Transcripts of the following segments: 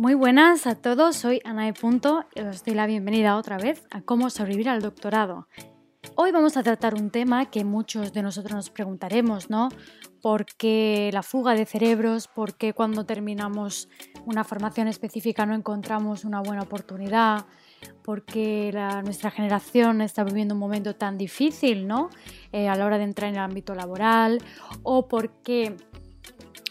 Muy buenas a todos, soy Ana de Punto y os doy la bienvenida otra vez a cómo sobrevivir al doctorado. Hoy vamos a tratar un tema que muchos de nosotros nos preguntaremos, ¿no? ¿Por qué la fuga de cerebros? ¿Por qué cuando terminamos una formación específica no encontramos una buena oportunidad? ¿Por qué nuestra generación está viviendo un momento tan difícil, ¿no? Eh, a la hora de entrar en el ámbito laboral. ¿O por qué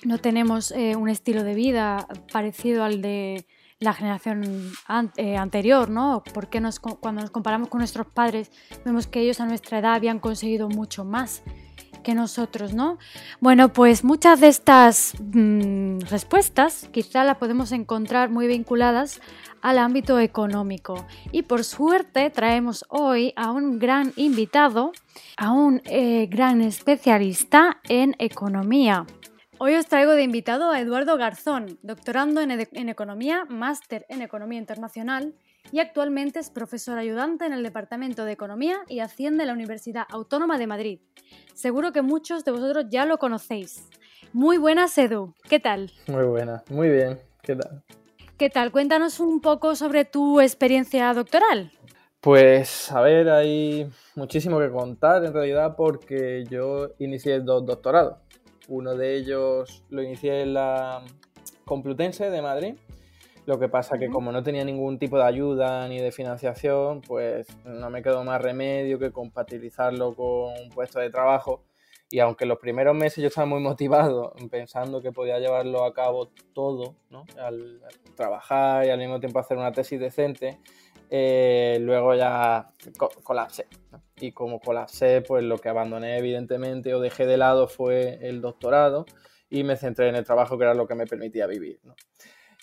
no tenemos eh, un estilo de vida parecido al de la generación eh, anterior, ¿no? Porque nos, cuando nos comparamos con nuestros padres vemos que ellos a nuestra edad habían conseguido mucho más que nosotros, ¿no? Bueno, pues muchas de estas mm, respuestas quizá las podemos encontrar muy vinculadas al ámbito económico. Y por suerte traemos hoy a un gran invitado, a un eh, gran especialista en economía. Hoy os traigo de invitado a Eduardo Garzón, doctorando en, en Economía, máster en Economía Internacional y actualmente es profesor ayudante en el Departamento de Economía y Hacienda de la Universidad Autónoma de Madrid. Seguro que muchos de vosotros ya lo conocéis. Muy buenas, Edu. ¿Qué tal? Muy buena, muy bien. ¿Qué tal? ¿Qué tal? Cuéntanos un poco sobre tu experiencia doctoral. Pues, a ver, hay muchísimo que contar en realidad porque yo inicié dos doctorados. Uno de ellos lo inicié en la Complutense de Madrid. Lo que pasa que como no tenía ningún tipo de ayuda ni de financiación, pues no me quedó más remedio que compatibilizarlo con un puesto de trabajo. Y aunque los primeros meses yo estaba muy motivado pensando que podía llevarlo a cabo todo, ¿no? al, trabajar y al mismo tiempo hacer una tesis decente, eh, luego ya colapsé. Y como colapsé, pues lo que abandoné evidentemente o dejé de lado fue el doctorado y me centré en el trabajo que era lo que me permitía vivir.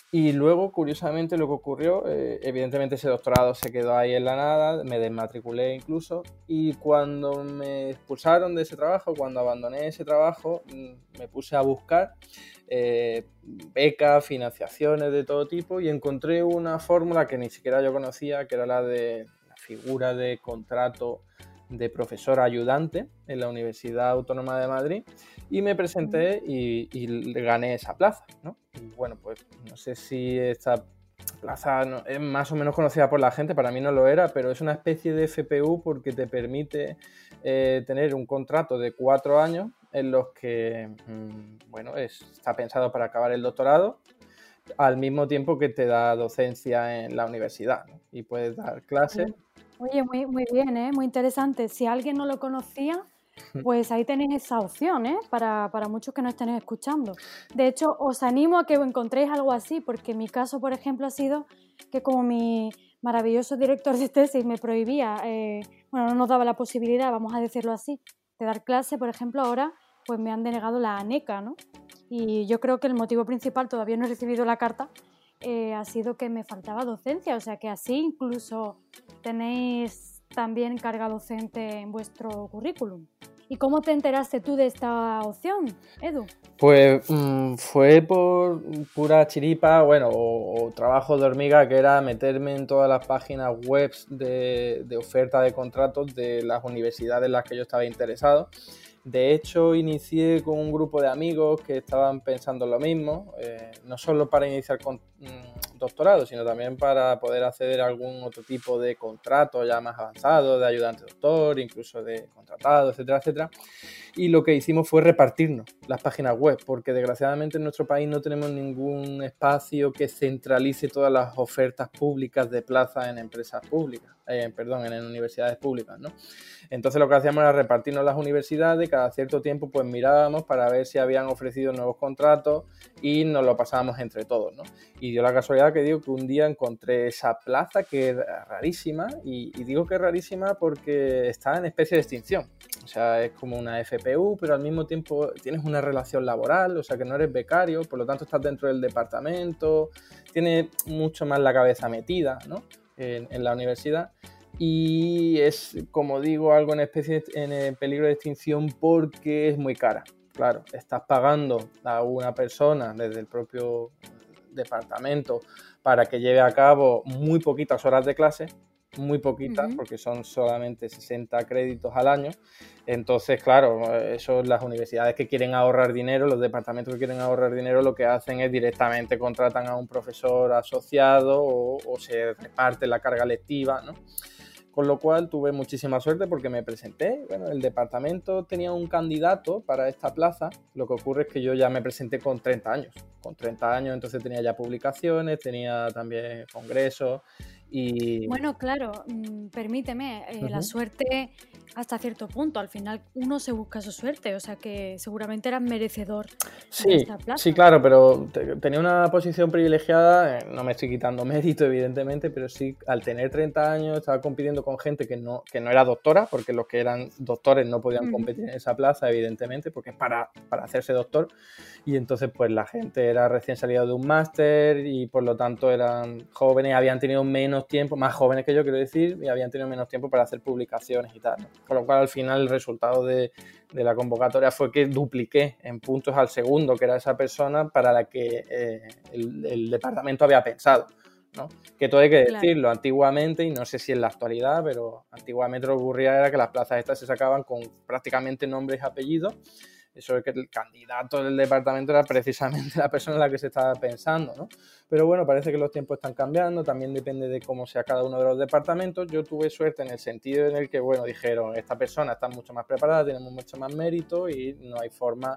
Y luego, curiosamente, lo que ocurrió, eh, evidentemente ese doctorado se quedó ahí en la nada, me desmatriculé incluso, y cuando me expulsaron de ese trabajo, cuando abandoné ese trabajo, mm, me puse a buscar eh, becas, financiaciones de todo tipo, y encontré una fórmula que ni siquiera yo conocía, que era la de la figura de contrato de profesor ayudante en la Universidad Autónoma de Madrid y me presenté y, gané esa plaza. ¿no? Bueno, pues no sé si esta plaza es más o menos conocida por la gente, para mí no lo era, pero es una especie de FPU porque te permite eh, tener un contrato de cuatro años en los que, mm, bueno, está pensado para acabar el doctorado al mismo tiempo que te da docencia en la universidad y puedes dar clases Oye, muy, muy bien, ¿eh? muy interesante. Si alguien no lo conocía, pues ahí tenéis esa opción, ¿eh? Para, para, muchos que no estén escuchando. De hecho, os animo a que encontréis algo así, porque mi caso, por ejemplo, ha sido que como mi maravilloso director de tesis me prohibía, eh, bueno, no nos daba la posibilidad, vamos a decirlo así, de dar clase, por ejemplo, ahora pues me han denegado la ANECA, ¿no? Y yo creo que el motivo principal, todavía no he recibido la carta, eh, ha sido que me faltaba docencia, o sea que así incluso tenéis también carga docente en vuestro currículum. ¿Y cómo te enteraste tú de esta opción, Edu? Pues mm, fue por pura chiripa, bueno, o, trabajo de hormiga, que era meterme en todas las páginas web de, de oferta de contratos de las universidades en las que yo estaba interesado de hecho, inicié con un grupo de amigos que estaban pensando lo mismo, eh, no solo para iniciar con mm, doctorado, sino también para poder acceder a algún otro tipo de contrato ya más avanzado, de ayudante doctor, incluso de contratado, etcétera, etcétera. Y lo que hicimos fue repartirnos las páginas web, porque desgraciadamente en nuestro país no tenemos ningún espacio que centralice todas las ofertas públicas de plaza en empresas públicas, eh, perdón, en universidades públicas, ¿no? Entonces lo que hacíamos era repartirnos las universidades, cada cierto tiempo pues mirábamos para ver si habían ofrecido nuevos contratos y nos lo pasábamos entre todos, ¿no? Y dio la casualidad que digo que un día encontré esa plaza que era rarísima y, digo que es rarísima porque está en especie de extinción. O sea, es como una FPU, pero al mismo tiempo tienes una relación laboral, o sea que no eres becario, por lo tanto estás dentro del departamento, tienes mucho más la cabeza metida, ¿no? en, en la universidad y es, como digo, algo en especie en peligro de extinción porque es muy cara. Claro, estás pagando a una persona desde el propio departamento para que lleve a cabo muy poquitas horas de clase muy poquitas, porque son solamente 60 créditos al año. Entonces, claro, eso las universidades que quieren ahorrar dinero, los departamentos que quieren ahorrar dinero, lo que hacen es directamente contratan a un profesor asociado o, o se reparte la carga lectiva, ¿no? Con lo cual tuve muchísima suerte porque me presenté. Bueno, el departamento tenía un candidato para esta plaza. Lo que ocurre es que yo ya me presenté con 30 años. Con 30 años entonces tenía ya publicaciones, tenía también congresos y... Bueno, claro, mm, permíteme, eh, la suerte hasta cierto punto, al final uno se busca su suerte, o sea que seguramente eras merecedor sí, de esta plaza. Sí, claro, pero tenía una posición privilegiada, eh, no me estoy quitando mérito evidentemente, pero sí, al tener 30 años estaba compitiendo con gente que no, que no era doctora, porque los que eran doctores no podían competir en esa plaza, evidentemente, porque es para, para hacerse doctor, y entonces pues la gente era recién salida de un máster y por lo tanto eran jóvenes, habían tenido menos tiempo, más jóvenes que yo quiero decir, y habían tenido menos tiempo para hacer publicaciones y tal. Con lo cual al final el resultado de, la convocatoria fue que dupliqué en puntos al segundo, que era esa persona para la que eh, el, departamento había pensado. ¿no? Que todo hay que decirlo, antiguamente, y no sé si en la actualidad, pero antiguamente lo que ocurría era que las plazas estas se sacaban con prácticamente nombres y apellidos eso es que el candidato del departamento era precisamente la persona en la que se estaba pensando, ¿no? Pero bueno, parece que los tiempos están cambiando, también depende de cómo sea cada uno de los departamentos. Yo tuve suerte en el sentido en el que, bueno, dijeron, esta persona está mucho más preparada, tenemos mucho más mérito y no hay forma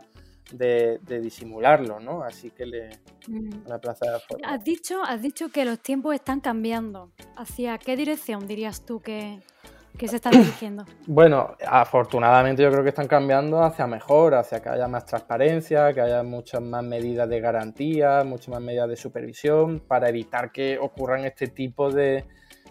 de, disimularlo, ¿no? Así que le, mm. la plaza de Has dicho, has dicho que los tiempos están cambiando. ¿Hacia qué dirección dirías tú que, ¿Qué se está dirigiendo? Bueno, afortunadamente yo creo que están cambiando hacia mejor, hacia que haya más transparencia, que haya muchas más medidas de garantía, muchas más medidas de supervisión para evitar que ocurran este tipo de,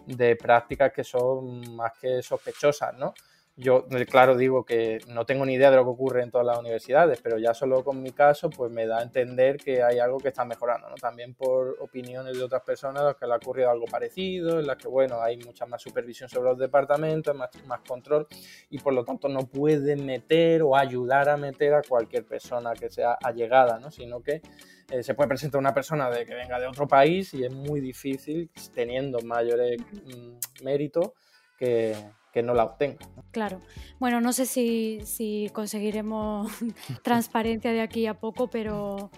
de prácticas que son más que sospechosas, ¿no? Yo, eh, claro, digo que no tengo ni idea de lo que ocurre en todas las universidades, pero ya solo con mi caso, pues me da a entender que hay algo que está mejorando, ¿no? También por opiniones de otras personas a las que le ha ocurrido algo parecido, en las que, bueno, hay mucha más supervisión sobre los departamentos, más, más control, y por lo tanto no pueden meter o ayudar a meter a cualquier persona que sea allegada, ¿no? Sino que eh, se puede presentar una persona de que venga de otro país y es muy difícil, teniendo mayores mm, méritos, que, que no la obtenga. Claro. Bueno, no sé si, si conseguiremos transparencia de aquí a poco, pero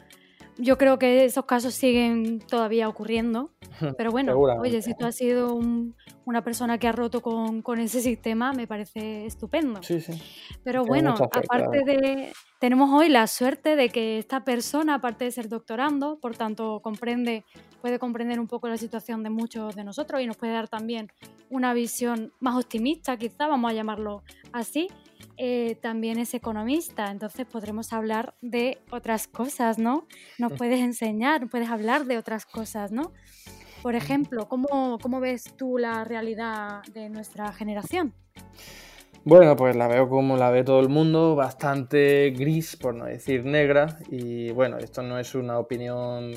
yo creo que esos casos siguen todavía ocurriendo. Pero bueno, oye, si tú has sido una persona que ha roto con, con, ese sistema, me parece estupendo. Sí, sí. Pero bueno, aparte de... Tenemos hoy la suerte de que esta persona, aparte de ser doctorando, por tanto comprende, puede comprender un poco la situación de muchos de nosotros y nos puede dar también una visión más optimista, quizá, vamos a llamarlo así, eh, también es economista, entonces podremos hablar de otras cosas, ¿no? Nos puedes enseñar, puedes hablar de otras cosas, ¿no? Por ejemplo, ¿cómo, cómo ves tú la realidad de nuestra generación? Bueno, pues la veo como la ve todo el mundo, bastante gris, por no decir negra. Y bueno, esto no es una opinión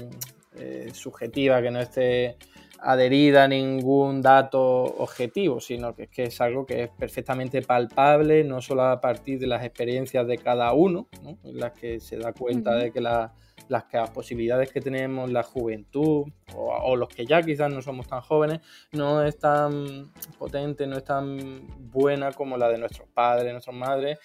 eh, subjetiva que no esté adherida a ningún dato objetivo, sino que es, que es algo que es perfectamente palpable, no solo a partir de las experiencias de cada uno, en las que se da cuenta de que las, las posibilidades que tenemos la juventud o, los que ya quizás no somos tan jóvenes no es tan potente, no es tan buena como la de nuestros padres, nuestras madres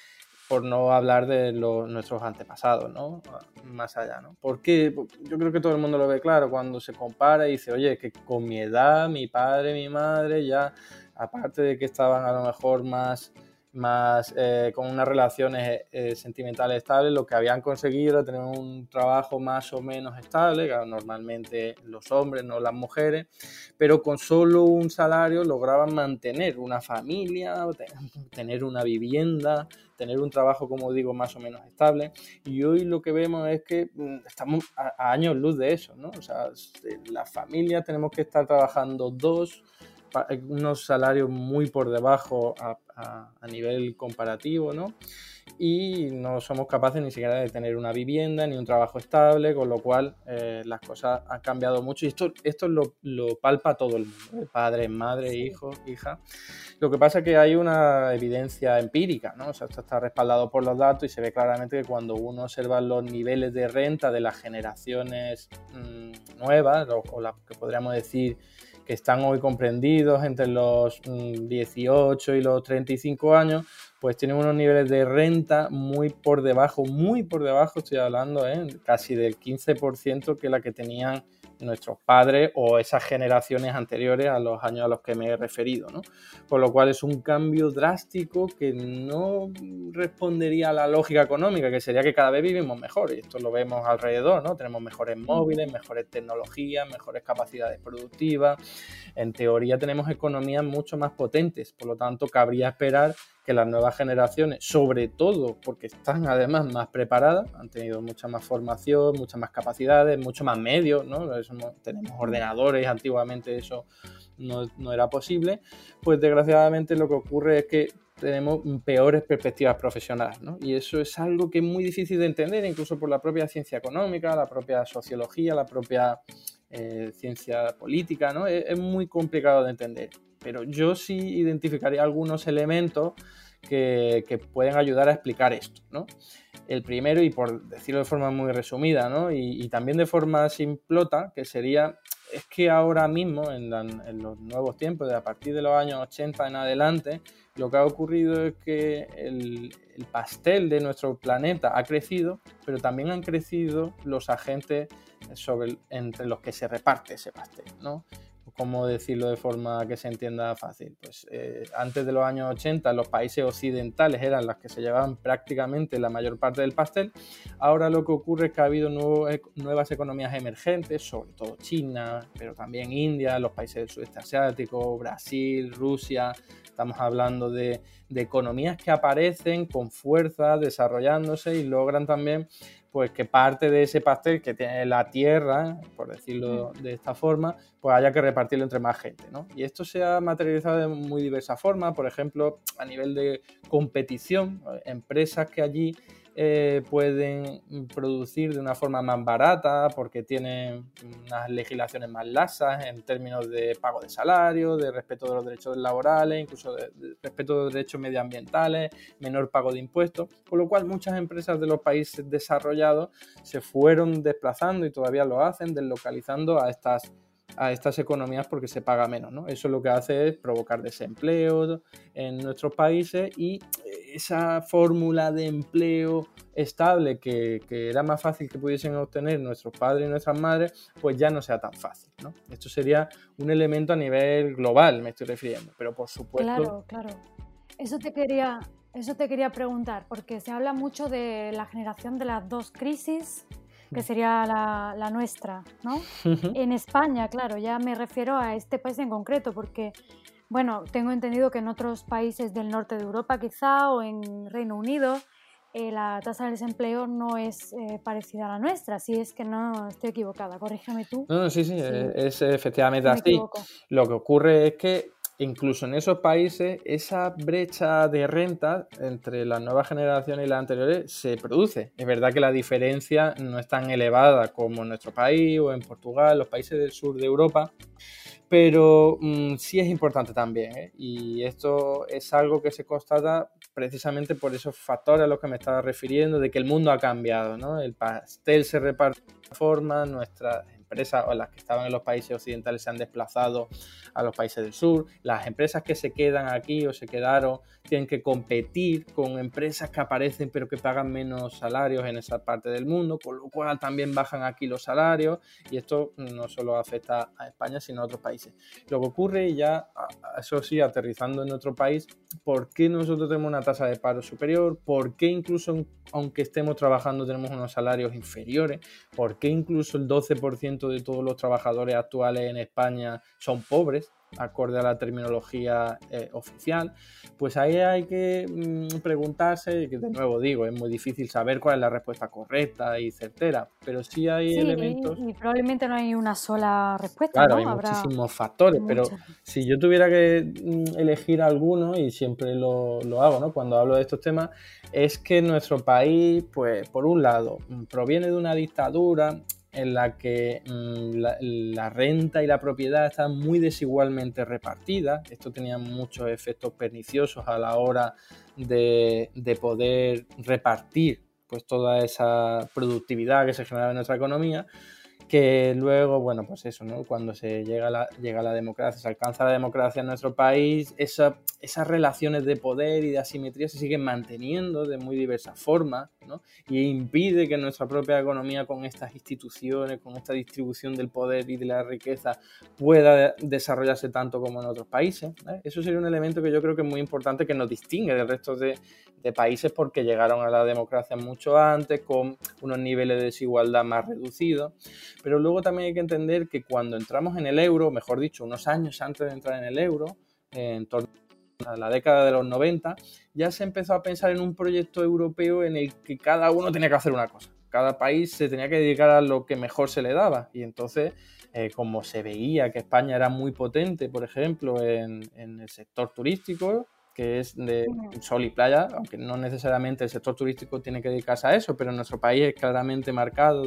por no hablar de nuestros antepasados, ¿no? Más allá, ¿no? Porque yo creo que todo el mundo lo ve claro cuando se compara y dice, oye, que con mi edad, mi padre, mi madre, ya, aparte de que estaban a lo mejor más más eh, con unas relaciones eh, sentimentales estables, lo que habían conseguido era tener un trabajo más o menos estable, normalmente los hombres, no las mujeres, pero con solo un salario lograban mantener una familia, tener una vivienda, tener un trabajo, como digo, más o menos estable. Y hoy lo que vemos es que mm, estamos a, años luz de eso, ¿no? O sea, la familia tenemos que estar trabajando dos, unos salarios muy por debajo a, nivel comparativo, ¿no? Y no somos capaces ni siquiera de tener una vivienda ni un trabajo estable, con lo cual eh, las cosas han cambiado mucho. Y esto, esto lo, lo palpa todo el mundo, ¿eh? padre, madre, hijo, hija. Lo que pasa es que hay una evidencia empírica, ¿no? O sea, esto está respaldado por los datos y se ve claramente que cuando uno observa los niveles de renta de las generaciones mm, nuevas, o, o las que podríamos decir están hoy comprendidos entre los 18 mm, y los 35 años, pues tienen unos niveles de renta muy por debajo, muy por debajo, estoy hablando, ¿eh? casi del 15% que la que tenían nuestros padres o esas generaciones anteriores a los años a los que me he referido, ¿no? Por lo cual es un cambio drástico que no respondería a la lógica económica, que sería que cada vez vivimos mejor, y esto lo vemos alrededor, ¿no? Tenemos mejores móviles, mejores tecnologías, mejores capacidades productivas, en teoría tenemos economías mucho más potentes, por lo tanto cabría esperar que las nuevas generaciones, sobre todo porque están además más preparadas, han tenido mucha más formación, muchas más capacidades, mucho más medios, ¿no? tenemos ordenadores, antiguamente eso no, era posible, pues desgraciadamente lo que ocurre es que tenemos peores perspectivas profesionales, ¿no? Y eso es algo que es muy difícil de entender, incluso por la propia ciencia económica, la propia sociología, la propia eh, ciencia política, ¿no? es, muy complicado de entender pero yo sí identificaría algunos elementos que, pueden ayudar a explicar esto. ¿no? El primero, y por decirlo de forma muy resumida, ¿no? y, también de forma simplota, que sería, es que ahora mismo, en, los nuevos tiempos, de a partir de los años 80 en adelante, lo que ha ocurrido es que el, pastel de nuestro planeta ha crecido, pero también han crecido los agentes sobre, entre los que se reparte ese pastel. ¿no? ¿cómo decirlo de forma que se entienda fácil? Pues eh, antes de los años 80 los países occidentales eran los que se llevaban prácticamente la mayor parte del pastel. Ahora lo que ocurre es que ha habido nuevas economías emergentes, sobre todo China, pero también India, los países del sudeste asiático, Brasil, Rusia. Estamos hablando de, de economías que aparecen con fuerza, desarrollándose y logran también pues que parte de ese pastel que tiene la tierra, por decirlo de esta forma, pues haya que repartirlo entre más gente, ¿no? Y esto se ha materializado de muy diversas formas, por ejemplo, a nivel de competición, empresas que allí eh, pueden producir de una forma más barata porque tienen unas legislaciones más lasas en términos de pago de salario, de respeto de los derechos laborales, incluso de, respeto de los derechos medioambientales, menor pago de impuestos, con lo cual muchas empresas de los países desarrollados se fueron desplazando y todavía lo hacen, deslocalizando a estas a estas economías porque se paga menos. ¿no? Eso lo que hace es provocar desempleo en nuestros países y esa fórmula de empleo estable que, era más fácil que pudiesen obtener nuestros padres y nuestras madres, pues ya no sea tan fácil. ¿no? Esto sería un elemento a nivel global, me estoy refiriendo, pero por supuesto... Claro, claro. Eso te quería, eso te quería preguntar, porque se habla mucho de la generación de las dos crisis que sería la, nuestra, ¿no? En España, claro, ya me refiero a este país en concreto, porque, bueno, tengo entendido que en otros países del norte de Europa quizá o en Reino Unido eh, la tasa de desempleo no es eh, parecida a la nuestra, si es que no estoy equivocada, corrígeme tú. No, sí, sí, es efectivamente así. Lo que ocurre es que incluso en esos países esa brecha de renta entre las nuevas generaciones y las anteriores se produce. Es verdad que la diferencia no es tan elevada como en nuestro país o en Portugal, los países del sur de Europa, pero mm, sí es importante también. ¿eh? Y esto es algo que se constata precisamente por esos factores a los que me estaba refiriendo, de que el mundo ha cambiado, ¿no? El pastel se reparte de forma, nuestra empresas o las que estaban en los países occidentales se han desplazado a los países del sur. Las empresas que se quedan aquí o se quedaron tienen que competir con empresas que aparecen pero que pagan menos salarios en esa parte del mundo, con lo cual también bajan aquí los salarios y esto no solo afecta a España sino a otros países. Lo que ocurre ya, eso sí, aterrizando en nuestro país, ¿por qué nosotros tenemos una tasa de paro superior? ¿Por qué incluso aunque estemos trabajando tenemos unos salarios inferiores? ¿Por qué incluso el 12% de todos los trabajadores actuales en España son pobres? acorde a la terminología eh, oficial, pues ahí hay que mm, preguntarse, que de nuevo digo, es muy difícil saber cuál es la respuesta correcta y certera, pero sí hay elementos... Y, probablemente no hay una sola respuesta. Claro, hay muchísimos factores, pero si yo tuviera que mm, elegir alguno, y siempre lo, lo hago ¿no? cuando hablo de estos temas, es que nuestro país, pues por un lado, mm, proviene de una dictadura en la que mm, la, renta y la propiedad están muy desigualmente repartidas. Esto tenía muchos efectos perniciosos a la hora de, poder repartir pues, toda esa productividad que se generaba en nuestra economía. Que luego, bueno, pues eso, ¿no? Cuando se llega la, llega la democracia, se alcanza la democracia en nuestro país, esa, esas relaciones de poder y de asimetría se siguen manteniendo de muy diversas formas, ¿no? Y impide que nuestra propia economía con estas instituciones, con esta distribución del poder y de la riqueza pueda desarrollarse tanto como en otros países. ¿eh? Eso sería un elemento que yo creo que es muy importante que nos distingue del resto de, de países porque llegaron a la democracia mucho antes, con unos niveles de desigualdad más reducidos. Pero luego también hay que entender que cuando entramos en el euro, mejor dicho, unos años antes de entrar en el euro, en torno a la década de los 90, ya se empezó a pensar en un proyecto europeo en el que cada uno tenía que hacer una cosa. Cada país se tenía que dedicar a lo que mejor se le daba. Y entonces, eh, como se veía que España era muy potente, por ejemplo, en, en el sector turístico, que es de sol y playa, aunque no necesariamente el sector turístico tiene que dedicarse a eso, pero en nuestro país es claramente marcado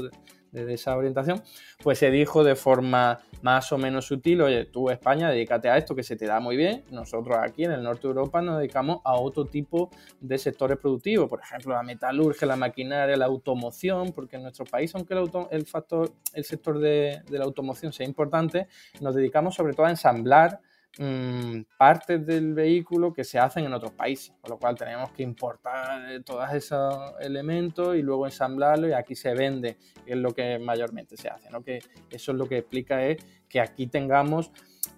de, esa orientación, pues se dijo de forma más o menos sutil, oye, tú España, dedícate a esto que se te da muy bien, nosotros aquí en el norte de Europa nos dedicamos a otro tipo de sectores productivos, por ejemplo, la metalurgia, la maquinaria, la automoción, porque en nuestro país, aunque el, el factor, el sector de, de la automoción sea importante, nos dedicamos sobre todo a ensamblar Mm, partes del vehículo que se hacen en otros países, con lo cual tenemos que importar eh, todos esos elementos y luego ensamblarlo y aquí se vende, que es lo que mayormente se hace, ¿no? que eso es lo que explica es que aquí tengamos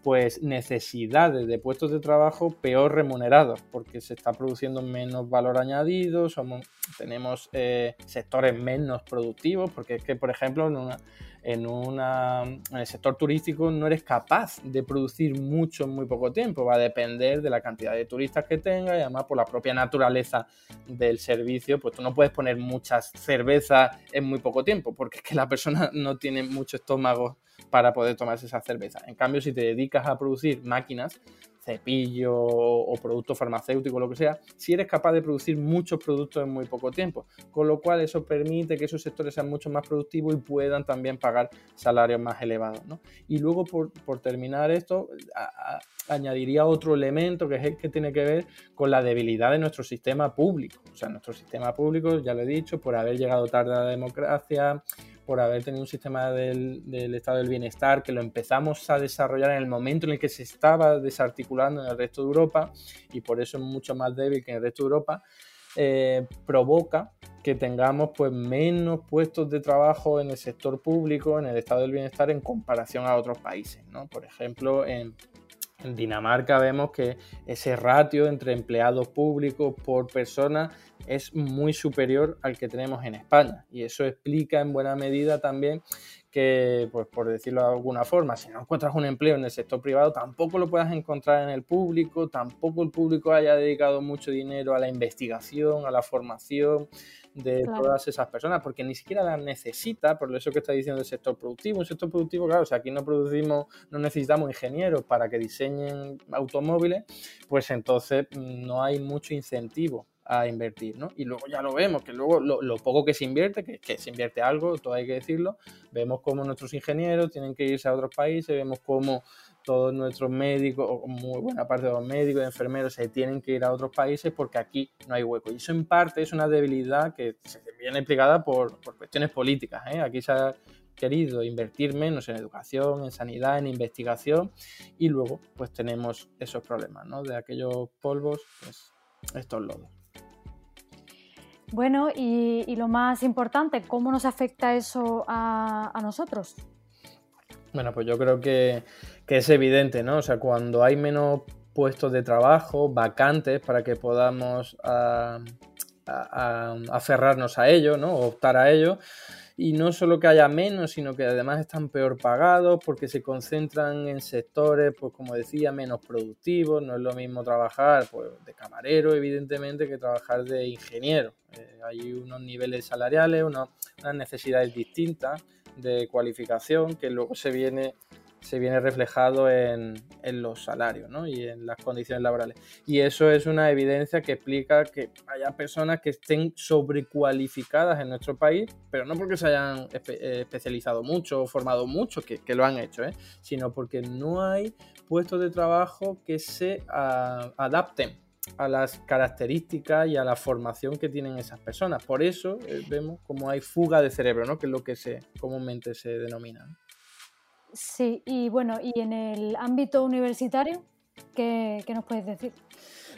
pues necesidades de puestos de trabajo peor remunerados porque se está produciendo menos valor añadido, somos, tenemos eh, sectores menos productivos porque es que por ejemplo en una, en, una, el sector turístico no eres capaz de producir mucho en muy poco tiempo. Va a depender de la cantidad de turistas que tengas y además por la propia naturaleza del servicio, pues tú no puedes poner muchas cervezas en muy poco tiempo porque es que la persona no tiene mucho estómago para poder tomarse esa cerveza. En cambio, si te dedicas a producir máquinas, cepillo o producto farmacéutico, lo que sea, si eres capaz de producir muchos productos en muy poco tiempo. Con lo cual eso permite que esos sectores sean mucho más productivos y puedan también pagar salarios más elevados. Y luego, por, terminar esto, añadiría otro elemento que es el que tiene que ver con la debilidad de nuestro sistema público. O sea, nuestro sistema público, ya lo he dicho, por haber llegado tarde a la democracia, por haber tenido un sistema del, estado del bienestar que lo empezamos a desarrollar en el momento en el que se estaba desarticulando en el resto de Europa y por eso es mucho más débil que en el resto de Europa, eh, provoca que tengamos pues menos puestos de trabajo en el sector público, en el estado del bienestar en comparación a otros países. ¿no? Por ejemplo, en, en Dinamarca vemos que ese ratio entre empleados públicos por persona es muy superior al que tenemos en España. Y eso explica en buena medida también que, pues por decirlo de alguna forma, si no encuentras un empleo en el sector privado, tampoco lo puedas encontrar en el público, tampoco el público haya dedicado mucho dinero a la investigación, a la formación, de todas esas personas, porque ni siquiera las necesita, por eso que está diciendo el sector productivo. Un sector productivo, claro, si aquí no producimos, no necesitamos ingenieros para que diseñen automóviles, pues entonces mm, no hay mucho incentivo a invertir, ¿no? Y luego ya lo vemos, que luego lo, poco que se invierte, que, que, se invierte algo, todo hay que decirlo, vemos cómo nuestros ingenieros tienen que irse a otros países, vemos cómo todos nuestros médicos, o muy buena parte de los médicos y enfermeros se tienen que ir a otros países porque aquí no hay hueco. Y eso en parte es una debilidad que se viene explicada por, por cuestiones políticas. ¿eh? Aquí se ha querido invertir menos en educación, en sanidad, en investigación y luego pues tenemos esos problemas, ¿no? De aquellos polvos, pues estos lodos. Bueno, y, lo más importante, ¿cómo nos afecta eso a, nosotros? Bueno, pues yo creo que, es evidente, ¿no? O sea, cuando hay menos puestos de trabajo, vacantes, para que podamos ah, aferrarnos a ello, ¿no? optar a ello. Y no solo que haya menos, sino que además están peor pagados porque se concentran en sectores, pues como decía, menos productivos. No es lo mismo trabajar pues, de camarero, evidentemente, que trabajar de ingeniero. Eh, hay unos niveles salariales, unas necesidades distintas de cualificación que luego se viene, se viene reflejado en, en los salarios ¿no? y en las condiciones laborales. Y eso es una evidencia que explica que haya personas que estén sobrecualificadas en nuestro país, pero no porque se hayan eh, especializado mucho o formado mucho, que, que lo han hecho, ¿eh? sino porque no hay puestos de trabajo que se adapten a las características y a la formación que tienen esas personas. Por eso eh, vemos como hay fuga de cerebro, ¿no? que es lo que se, comúnmente se denomina. Sí, y bueno, y en el ámbito universitario, ¿qué, nos puedes decir?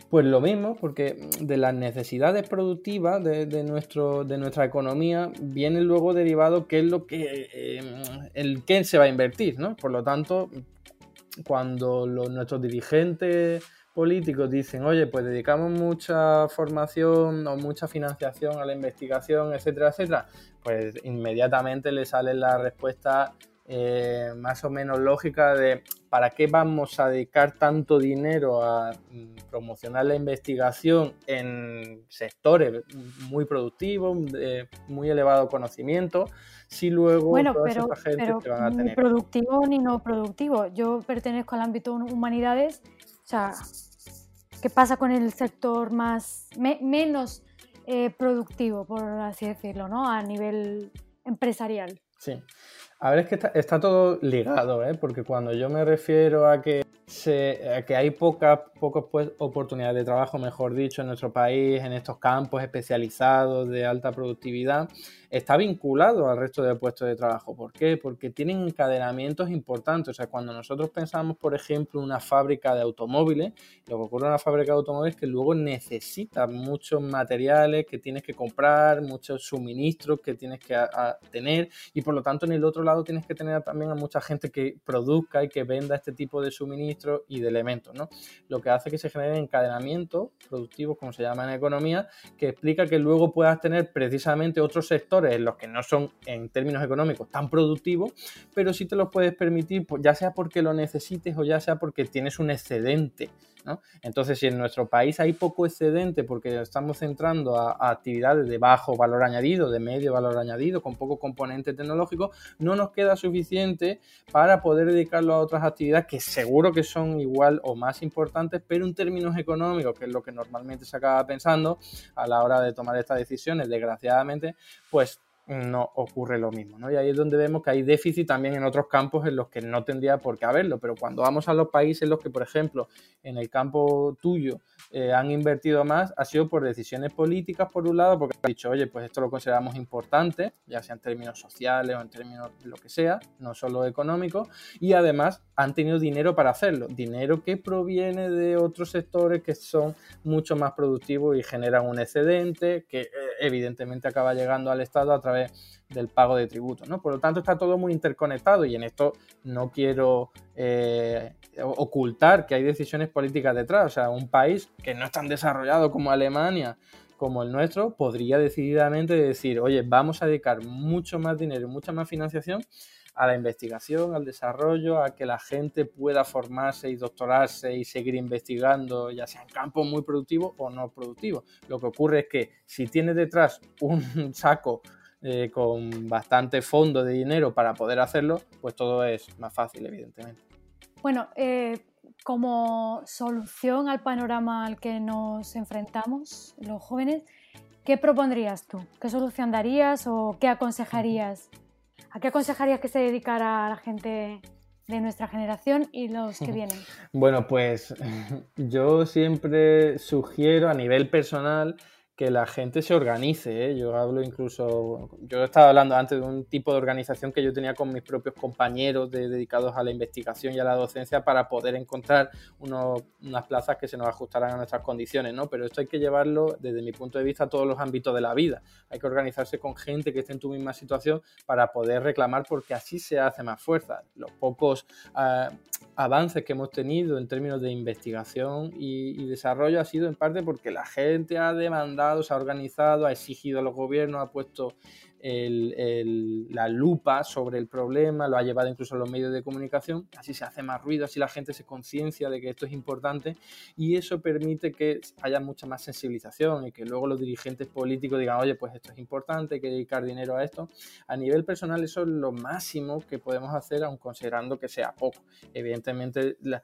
Pues lo mismo, porque de las necesidades productivas de, nuestro, de nuestra economía viene luego derivado qué es lo que eh, el qué se va a invertir, ¿no? Por lo tanto, cuando nuestros dirigentes políticos dicen, oye, pues dedicamos mucha formación o mucha financiación a la investigación, etcétera, etcétera, pues inmediatamente le sale la respuesta eh, más o menos lógica de para qué vamos a dedicar tanto dinero a mm, promocionar la investigación en sectores muy productivos, de muy elevado conocimiento, si luego bueno, pero, pero Ni productivo ni no productivo. Yo pertenezco al ámbito humanidades, o sea, ¿qué pasa con el sector más menos eh, productivo, por así decirlo, ¿no? A nivel empresarial. Sí. A ver, es que está, todo ligado, ¿eh? porque cuando yo me refiero a que, se, que hay pocas pues, oportunidades de trabajo, mejor dicho, en nuestro país, en estos campos especializados de alta productividad, está vinculado al resto de puestos de trabajo. ¿Por qué? Porque tienen encadenamientos importantes. O sea, cuando nosotros pensamos, por ejemplo, una fábrica de automóviles, lo que ocurre en una fábrica de automóviles es que luego necesita muchos materiales que tienes que comprar, muchos suministros que tienes que tener y por lo tanto en el otro lado tienes que tener también a mucha gente que produzca y que venda este tipo de suministros y de elementos, ¿no? Lo que hace que se generen encadenamientos productivos, como se llama en economía, que explica que luego puedas tener precisamente otros sectores en los que no son en términos económicos tan productivos, pero sí te los puedes permitir, pues, ya sea porque lo necesites o ya sea porque tienes un excedente. Entonces, si en nuestro país hay poco excedente porque estamos centrando a, actividades de bajo valor añadido, de medio valor añadido, con poco componente tecnológico, no nos queda suficiente para poder dedicarlo a otras actividades que seguro que son igual o más importantes, pero en términos económicos, que es lo que normalmente se acaba pensando a la hora de tomar estas decisiones, desgraciadamente, pues no ocurre lo mismo. ¿no? Y ahí es donde vemos que hay déficit también en otros campos en los que no tendría por qué haberlo, pero cuando vamos a los países en los que, por ejemplo, en el campo tuyo eh, han invertido más, ha sido por decisiones políticas, por un lado, porque han dicho, oye, pues esto lo consideramos importante, ya sea en términos sociales o en términos de lo que sea, no solo económicos, y además han tenido dinero para hacerlo, dinero que proviene de otros sectores que son mucho más productivos y generan un excedente que eh, evidentemente acaba llegando al Estado a través del pago de tributos. ¿no? Por lo tanto, está todo muy interconectado y en esto no quiero eh, ocultar que hay decisiones políticas detrás. O sea, un país que no es tan desarrollado como Alemania, como el nuestro, podría decididamente decir, oye, vamos a dedicar mucho más dinero mucha más financiación a la investigación, al desarrollo, a que la gente pueda formarse y doctorarse y seguir investigando, ya sea en campos muy productivos o no productivos. Lo que ocurre es que si tienes detrás un saco eh, con bastante fondo de dinero para poder hacerlo, pues todo es más fácil, evidentemente. Bueno, eh, como solución al panorama al que nos enfrentamos los jóvenes, ¿qué propondrías tú? ¿Qué solución darías o qué aconsejarías? ¿A qué aconsejarías que se dedicara a la gente de nuestra generación y los que vienen? Bueno, pues yo siempre sugiero a nivel personal que la gente se organice. ¿eh? Yo hablo incluso, yo estaba hablando antes de un tipo de organización que yo tenía con mis propios compañeros dedicados a la investigación y a la docencia para poder encontrar unas plazas que se nos ajustaran a nuestras condiciones, ¿no? Pero esto hay que llevarlo desde mi punto de vista a todos los ámbitos de la vida. Hay que organizarse con gente que esté en tu misma situación para poder reclamar porque así se hace más fuerza. Los pocos ah, avances que hemos tenido en términos de investigación y desarrollo ha sido en parte porque la gente ha demandado se ha organizado, ha exigido a los gobiernos, ha puesto la lupa sobre el problema, lo ha llevado incluso a los medios de comunicación, así se hace más ruido, así la gente se conciencia de que esto es importante y eso permite que haya mucha más sensibilización y que luego los dirigentes políticos digan, oye, pues esto es importante, hay que dedicar dinero a esto. A nivel personal eso es lo máximo que podemos hacer, aun considerando que sea poco. Evidentemente, la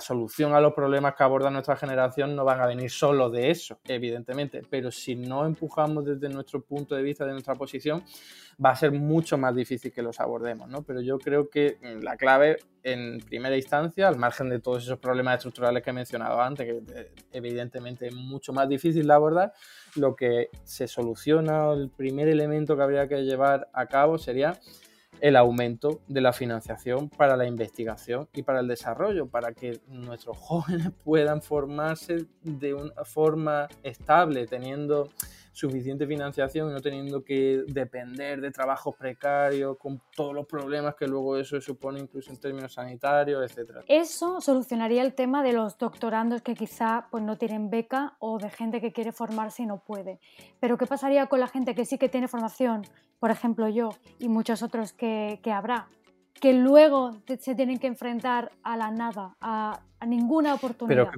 solución a los problemas que aborda nuestra generación no van a venir solo de eso, evidentemente, pero si no empujamos desde nuestro punto de vista, de nuestra posición, va a ser mucho más difícil que los abordemos, ¿no? Pero yo creo que mm, la clave en primera instancia, al margen de todos esos problemas estructurales que he mencionado antes, que eh, evidentemente es mucho más difícil de abordar, lo que se soluciona, el primer elemento que habría que llevar a cabo sería el aumento de la financiación para la investigación y para el desarrollo, para que nuestros jóvenes puedan formarse de una forma estable, teniendo suficiente financiación y no teniendo que depender de trabajos precarios con todos los problemas que luego eso supone incluso en términos sanitarios, etcétera. Eso solucionaría el tema de los doctorandos que quizá pues no tienen beca o de gente que quiere formarse y no puede. Pero ¿qué pasaría con la gente que sí que tiene formación, por ejemplo yo y muchos otros que, que habrá? que luego se tienen que enfrentar a la nada, a, ninguna oportunidad.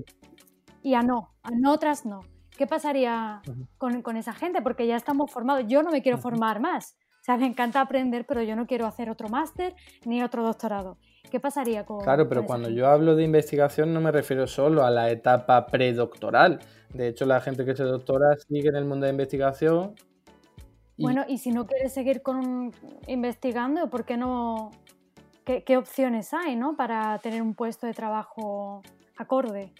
Y a no, a no otras no. ¿Qué pasaría con, esa gente? Porque ya estamos formados. Yo no me quiero formar más. O sea, me encanta aprender, pero yo no quiero hacer otro máster ni otro doctorado. ¿Qué pasaría con.? Claro, pero cuando yo hablo de investigación no me refiero solo a la etapa predoctoral. De hecho, la gente que se doctora sigue en el mundo de investigación. Bueno, y si no quieres seguir con investigando, ¿por qué no? ¿Qué, qué opciones hay, no? Para tener un puesto de trabajo acorde.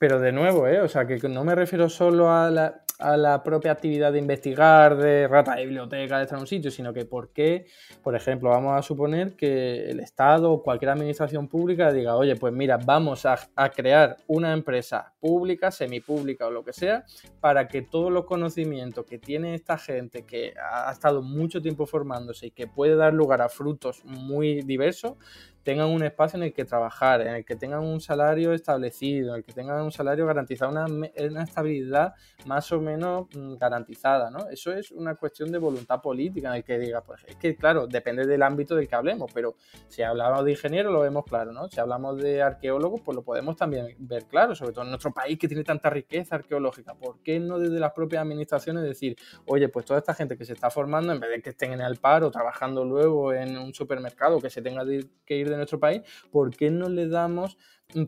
Pero de nuevo, ¿eh? o sea, que no me refiero solo a la, a la propia actividad de investigar, de rata de biblioteca, de estar en un sitio, sino que por qué, por ejemplo, vamos a suponer que el Estado o cualquier administración pública diga, oye, pues mira, vamos a, crear una empresa pública, semipública o lo que sea, para que todos los conocimientos que tiene esta gente que ha estado mucho tiempo formándose y que puede dar lugar a frutos muy diversos, tengan un espacio en el que trabajar, en el que tengan un salario establecido, en el que tengan un salario garantizado, una, estabilidad más o menos mm, garantizada, ¿no? Eso es una cuestión de voluntad política en el que diga, pues es que claro, depende del ámbito del que hablemos, pero si hablamos de ingeniero lo vemos claro, ¿no? Si hablamos de arqueólogos, pues lo podemos también ver claro, sobre todo en nuestro país que tiene tanta riqueza arqueológica, ¿por qué no desde las propias administraciones decir, oye, pues toda esta gente que se está formando, en vez de que estén en el paro, trabajando luego en un supermercado, que se tenga que ir de nuestro país, ¿por qué no le damos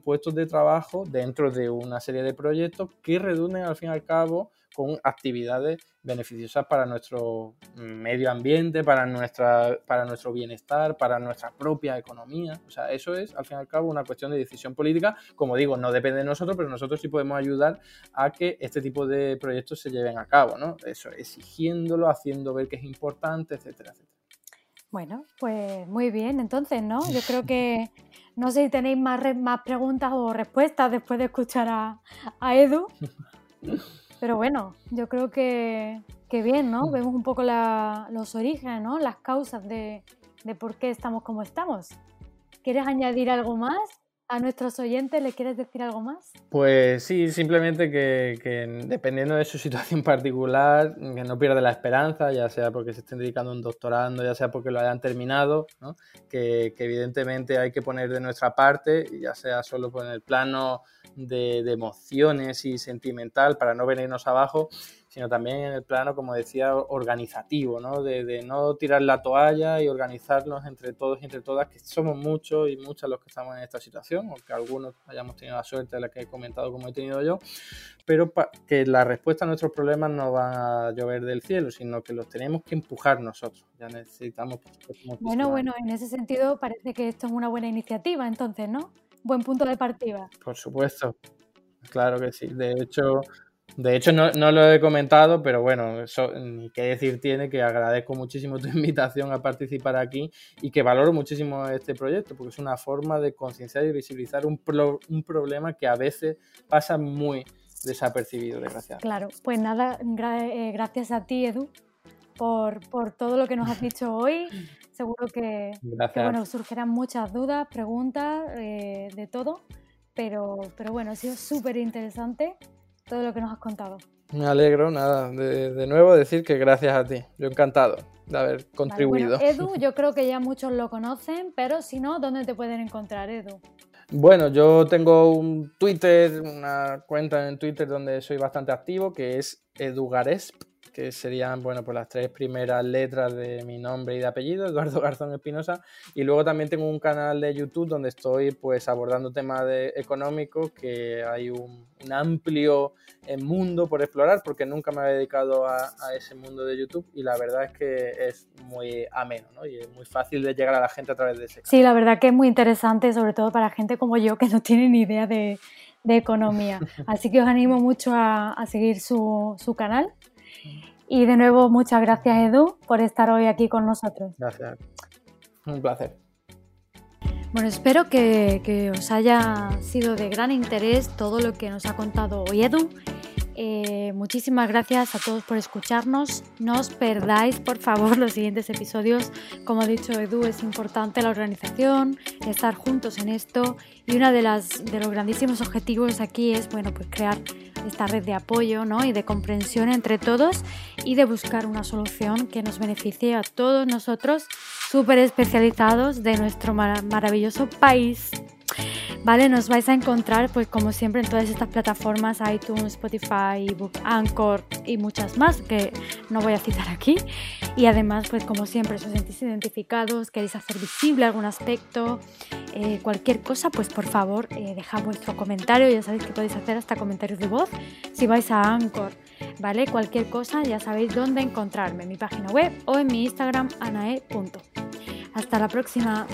puestos de trabajo dentro de una serie de proyectos que redunden al fin y al cabo con actividades beneficiosas para nuestro medio ambiente, para, nuestra, para nuestro bienestar, para nuestra propia economía. O sea, eso es al fin y al cabo una cuestión de decisión política. Como digo, no depende de nosotros, pero nosotros sí podemos ayudar a que este tipo de proyectos se lleven a cabo, ¿no? Eso, exigiéndolo, haciendo ver que es importante, etcétera, etcétera. Bueno, pues muy bien, entonces, ¿no? Yo creo que no sé si tenéis más, más preguntas o respuestas después de escuchar a, Edu. Pero bueno, yo creo que, bien, ¿no? Mm. Vemos un poco los orígenes, ¿no? Las causas de, de por qué estamos como estamos. ¿Quieres añadir algo más? A nuestros oyentes, ¿le quieres decir algo más? Pues sí, simplemente que, dependiendo de su situación particular, que no pierda la esperanza, ya sea porque se estén dedicando a un doctorando, ya sea porque lo hayan terminado, que, evidentemente hay que poner de nuestra parte, ya sea solo por el plano de, de emociones y sentimental para no venirnos abajo, sino también en el plano, como decía, organizativo, ¿no? De, no tirar la toalla y organizarnos entre todos y entre todas, que somos muchos y muchas los que estamos en esta situación, aunque algunos hayamos tenido la suerte de la que he comentado como he tenido yo, pero que la respuesta a nuestros problemas no va a llover del cielo, sino que los tenemos que empujar nosotros. Ya necesitamos... Bueno, bueno, en ese sentido parece que esto es una buena iniciativa, entonces, ¿no? Buen punto de partida. Por supuesto, claro que sí. De hecho, de hecho, no, lo he comentado, pero bueno, eso, ni qué decir tiene que agradezco muchísimo tu invitación a participar aquí y que valoro muchísimo este proyecto, porque es una forma de concienciar y visibilizar un, un problema que a veces pasa muy desapercibido, desgraciadamente. Claro, pues nada, eh, gracias a ti, Edu, por, todo lo que nos has dicho hoy. Seguro que, bueno, surgirán muchas dudas, preguntas, eh, de todo, pero, pero bueno, ha sido súper interesante todo lo que nos has contado. Me alegro, nada, de, nuevo decir que gracias a ti. Yo encantado de haber contribuido. Edu, yo creo que ya muchos lo conocen, pero si no, ¿dónde te pueden encontrar, Edu? Bueno, yo tengo un Twitter, una cuenta en Twitter donde soy bastante activo, que es edugaresp, que serían, bueno, pues las tres primeras letras de mi nombre y de apellido, Eduardo Garzón Espinosa. Y luego también tengo un canal de YouTube donde estoy pues abordando temas de, económicos, que hay un, amplio eh, mundo por explorar, porque nunca me había dedicado a, a, ese mundo de YouTube y la verdad es que es muy ameno, ¿no? Y es muy fácil de llegar a la gente a través de ese canal. Sí, la verdad que es muy interesante, sobre todo para gente como yo que no tiene ni idea de, de economía. Así que os animo mucho a, a seguir su, su canal y de nuevo, muchas gracias Edu por estar hoy aquí con nosotros. Gracias. Un placer. Bueno, espero que, que, os haya sido de gran interés todo lo que nos ha contado hoy Edu. Eh, muchísimas gracias a todos por escucharnos. No os perdáis, por favor, los siguientes episodios. Como ha dicho Edu, es importante la organización, estar juntos en esto. Y uno de, las, de los grandísimos objetivos aquí es, bueno, pues crear esta red de apoyo ¿no? y de comprensión entre todos y de buscar una solución que nos beneficie a todos nosotros súper especializados de nuestro mar maravilloso país. Vale, nos vais a encontrar pues como siempre en todas estas plataformas, iTunes, Spotify, ebook, Anchor y muchas más que no voy a citar aquí. Y además pues como siempre, si os sentís identificados, queréis hacer visible algún aspecto, eh, cualquier cosa, pues por favor eh, dejad vuestro comentario, ya sabéis que podéis hacer hasta comentarios de voz si vais a Anchor. ¿Vale? Cualquier cosa ya sabéis dónde encontrarme, en mi página web o en mi Instagram anae. Hasta la próxima.